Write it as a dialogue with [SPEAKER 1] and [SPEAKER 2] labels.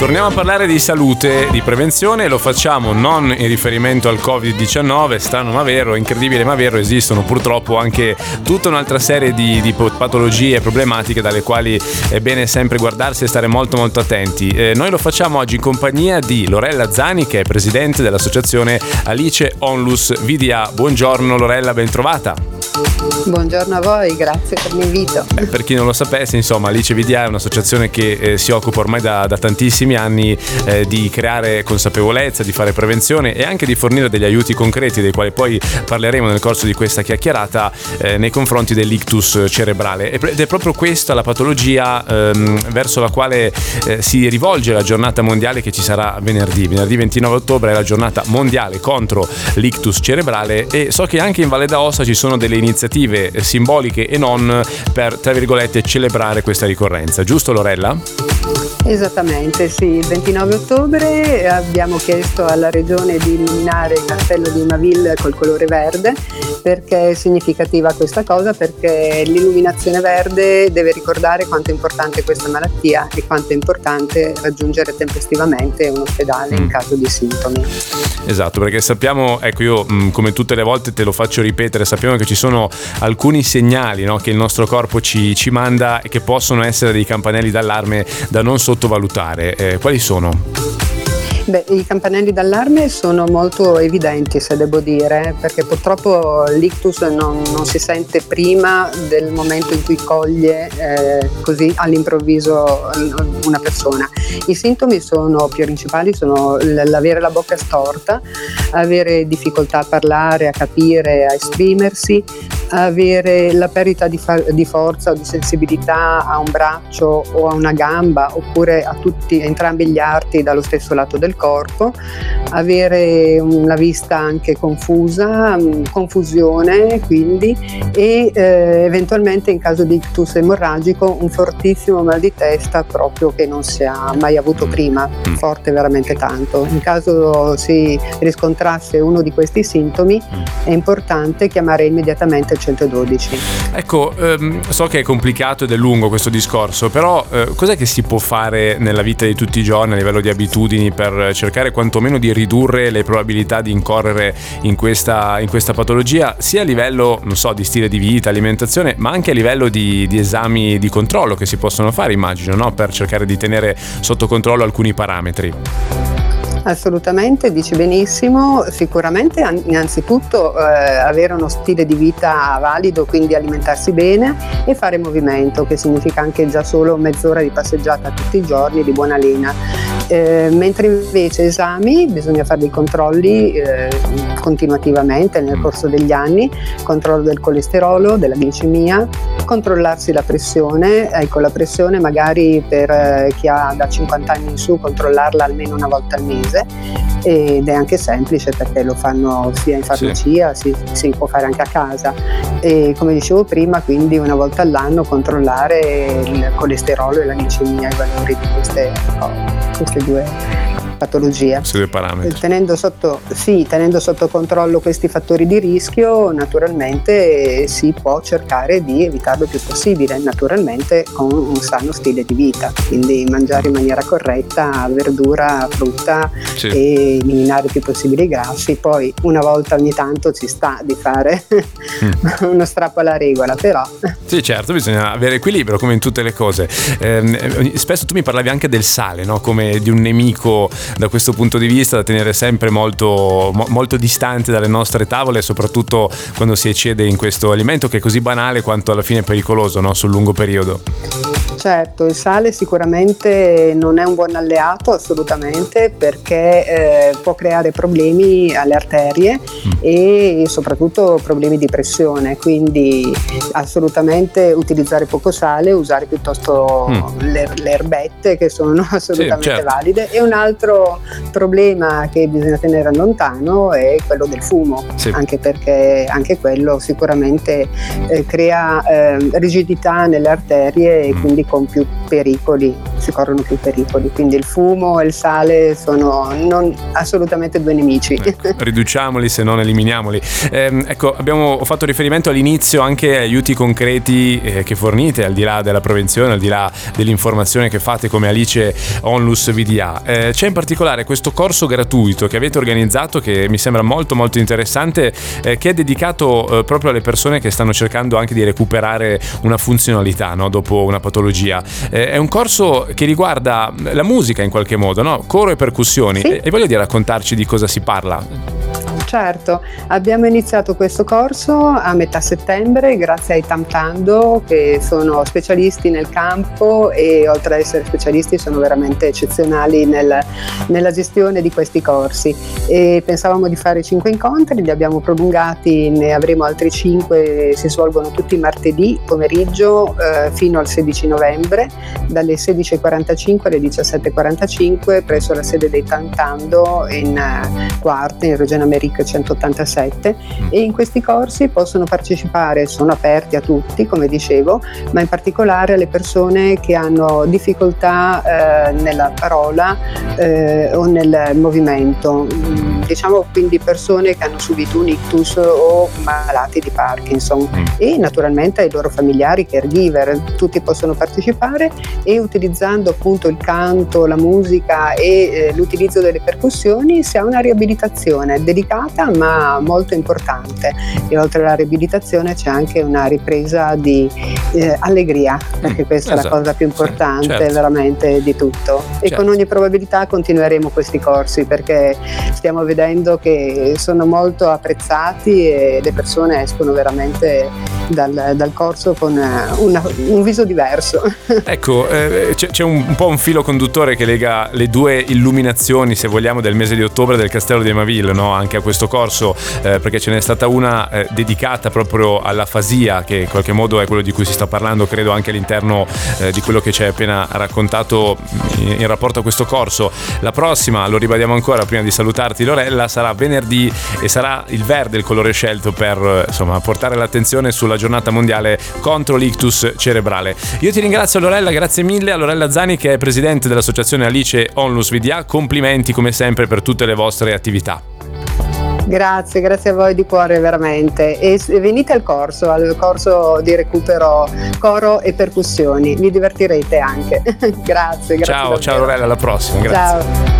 [SPEAKER 1] Torniamo a parlare di salute, di prevenzione lo facciamo non in riferimento al Covid-19, strano ma vero, incredibile ma vero, esistono purtroppo anche tutta un'altra serie di, di patologie e problematiche dalle quali è bene sempre guardarsi e stare molto molto attenti. Eh, noi lo facciamo oggi in compagnia di Lorella Zani che è presidente dell'associazione Alice Onlus VDA. Buongiorno Lorella, ben trovata.
[SPEAKER 2] Buongiorno a voi, grazie per l'invito.
[SPEAKER 1] Beh, per chi non lo sapesse, insomma, Alice VDA è un'associazione che eh, si occupa ormai da, da tantissimi anni eh, di creare consapevolezza, di fare prevenzione e anche di fornire degli aiuti concreti, dei quali poi parleremo nel corso di questa chiacchierata, eh, nei confronti dell'ictus cerebrale. Ed è proprio questa la patologia ehm, verso la quale eh, si rivolge la giornata mondiale che ci sarà venerdì. Venerdì 29 ottobre è la giornata mondiale contro l'ictus cerebrale e so che anche in Valle d'Aosta ci sono delle iniziative iniziative simboliche e non per, tra virgolette, celebrare questa ricorrenza. Giusto Lorella?
[SPEAKER 2] Esattamente, sì. Il 29 ottobre abbiamo chiesto alla Regione di illuminare il castello di Maville col colore verde perché è significativa questa cosa? Perché l'illuminazione verde deve ricordare quanto è importante questa malattia e quanto è importante raggiungere tempestivamente un ospedale mm. in caso di sintomi.
[SPEAKER 1] Esatto, perché sappiamo, ecco io mm, come tutte le volte te lo faccio ripetere, sappiamo che ci sono alcuni segnali no, che il nostro corpo ci, ci, manda e che possono essere dei campanelli d'allarme da non sottovalutare. Eh, quali sono?
[SPEAKER 2] Beh, i campanelli d'allarme sono molto evidenti, se devo dire, perché purtroppo l'ictus non, non si sente prima del momento in cui coglie eh, così all'improvviso una persona. I sintomi sono, principali sono l'avere la bocca storta, avere difficoltà a parlare, a capire, a esprimersi, avere la perdita di, fa- di, forza o di sensibilità a un braccio o a una gamba oppure a tutti, entrambi gli arti dallo stesso lato del corpo, avere una vista anche confusa, mm, confusione quindi e eh, eventualmente in caso di ictus emorragico un fortissimo mal di testa proprio che non si ha mai avuto mm. prima, mm. forte veramente tanto. In caso si riscontrasse uno di questi sintomi è importante chiamare immediatamente 112.
[SPEAKER 1] Ecco, ehm, so che è complicato ed è lungo questo discorso, però eh, cos'è che si può fare nella vita di tutti i giorni a livello di abitudini per cercare quantomeno di ridurre le probabilità di incorrere in questa, in questa patologia, sia a livello, non so, di stile di vita, alimentazione, ma anche a livello di, di esami di controllo che si possono fare, immagino, no? per cercare di tenere sotto controllo alcuni parametri.
[SPEAKER 2] Assolutamente, dici benissimo. Sicuramente innanzitutto eh, avere uno stile di vita valido, quindi alimentarsi bene e fare movimento, che significa anche già solo mezz'ora di passeggiata tutti i giorni di buona lena. Eh, mentre invece esami bisogna fare dei controlli eh, continuativamente nel corso degli anni, controllo del colesterolo, della glicemia, controllarsi la pressione, ecco la pressione magari per eh, chi ha da 50 anni in su controllarla almeno una volta al mese mese ed è anche semplice perché lo fanno sia in farmacia, sì. si, si, può fare anche a casa e come dicevo prima quindi una volta all'anno controllare il colesterolo e la glicemia, i valori di queste, queste due patologia.
[SPEAKER 1] Questi due parametri.
[SPEAKER 2] Tenendo sotto, sì, tenendo sotto controllo questi fattori di rischio, naturalmente si può cercare di evitarlo il più possibile, naturalmente con un sano stile di vita, quindi mangiare in maniera corretta verdura, frutta sì. e eliminare il più possibile i grassi. Poi una volta ogni tanto ci sta di fare mm. uno strappo alla regola, però.
[SPEAKER 1] Sì, certo, bisogna avere equilibrio come in tutte le cose. Eh, spesso tu mi parlavi anche del sale, no? come di un nemico da questo punto di vista da tenere sempre molto, molto distante dalle nostre tavole, soprattutto quando si eccede in questo alimento che è così banale quanto alla fine pericoloso no? sul lungo periodo.
[SPEAKER 2] Certo, il sale sicuramente non è un buon alleato assolutamente perché eh, può creare problemi alle arterie mm. e soprattutto problemi di pressione, quindi assolutamente utilizzare poco sale, usare piuttosto mm. le, le, erbette che sono assolutamente sì, certo. valide e un altro problema che bisogna tenere lontano è quello del fumo, sì. anche perché anche quello sicuramente eh, crea eh, rigidità nelle arterie e mm. quindi con più pericoli si corrono più pericoli. Quindi il fumo e il sale sono non, assolutamente due nemici.
[SPEAKER 1] Ecco, riduciamoli se non eliminiamoli. Eh, ecco, abbiamo fatto riferimento all'inizio anche a aiuti concreti eh, che fornite, al di là della prevenzione, al di là dell'informazione che fate come Alice Onlus VDA. Eh, c'è in particolare questo corso gratuito che avete organizzato che mi sembra molto molto interessante, eh, che è dedicato eh, proprio alle persone che stanno cercando anche di recuperare una funzionalità no? dopo una patologia. Eh, è un corso che riguarda la musica in qualche modo, no? coro e percussioni. Sì. E, e voglio dire raccontarci di cosa si parla.
[SPEAKER 2] Certo, abbiamo iniziato questo corso a metà settembre grazie ai Tamtando che sono specialisti nel campo e oltre ad essere specialisti sono veramente eccezionali nel, nella gestione di questi corsi. E pensavamo di fare cinque incontri, li abbiamo prolungati, ne avremo altri cinque, si svolgono tutti martedì pomeriggio eh, fino al 16 novembre dalle 16.45 alle 17.45 presso la sede dei Tamtando in eh, Quarta in Regione America 187 mm. e in questi corsi possono partecipare, sono aperti a tutti come dicevo, ma in particolare alle persone che hanno difficoltà eh, nella parola eh, o nel movimento, mm, diciamo quindi persone che hanno subito un ictus o malati di Parkinson mm. e naturalmente ai loro familiari, caregiver, tutti possono partecipare e utilizzando appunto il canto, la musica e eh, l'utilizzo delle percussioni si ha una riabilitazione dedicata limitata ma molto importante e oltre alla riabilitazione c'è anche una ripresa di eh, allegria perché questa esatto. è la cosa più importante sì, certo. veramente di tutto e certo. con ogni probabilità continueremo questi corsi perché stiamo vedendo che sono molto apprezzati e le persone escono veramente dal, dal corso con eh, una, un viso diverso.
[SPEAKER 1] Ecco, eh, c'è, c'è un, un, po' un filo conduttore che lega le due illuminazioni, se vogliamo, del mese di ottobre del Castello di Maville, no? anche a questo corso, eh, perché ce n'è stata una eh, dedicata proprio alla fasia, che in qualche modo è quello di cui si sta parlando, credo anche all'interno eh, di quello che ci hai appena raccontato in, in rapporto a questo corso. La prossima, lo ribadiamo ancora prima di salutarti Lorella, sarà venerdì e sarà il verde il colore scelto per insomma, portare l'attenzione sulla giornata mondiale contro l'ictus cerebrale. Io ti ringrazio Lorella, grazie mille a Lorella Zani che è presidente dell'associazione Alice Onlus VDA, complimenti come sempre per tutte le vostre attività.
[SPEAKER 2] Grazie, grazie a voi di cuore veramente. E venite al corso, al corso di recupero coro e percussioni, vi divertirete anche. grazie, grazie.
[SPEAKER 1] Ciao, ciao Lorella, alla prossima. Grazie. Ciao.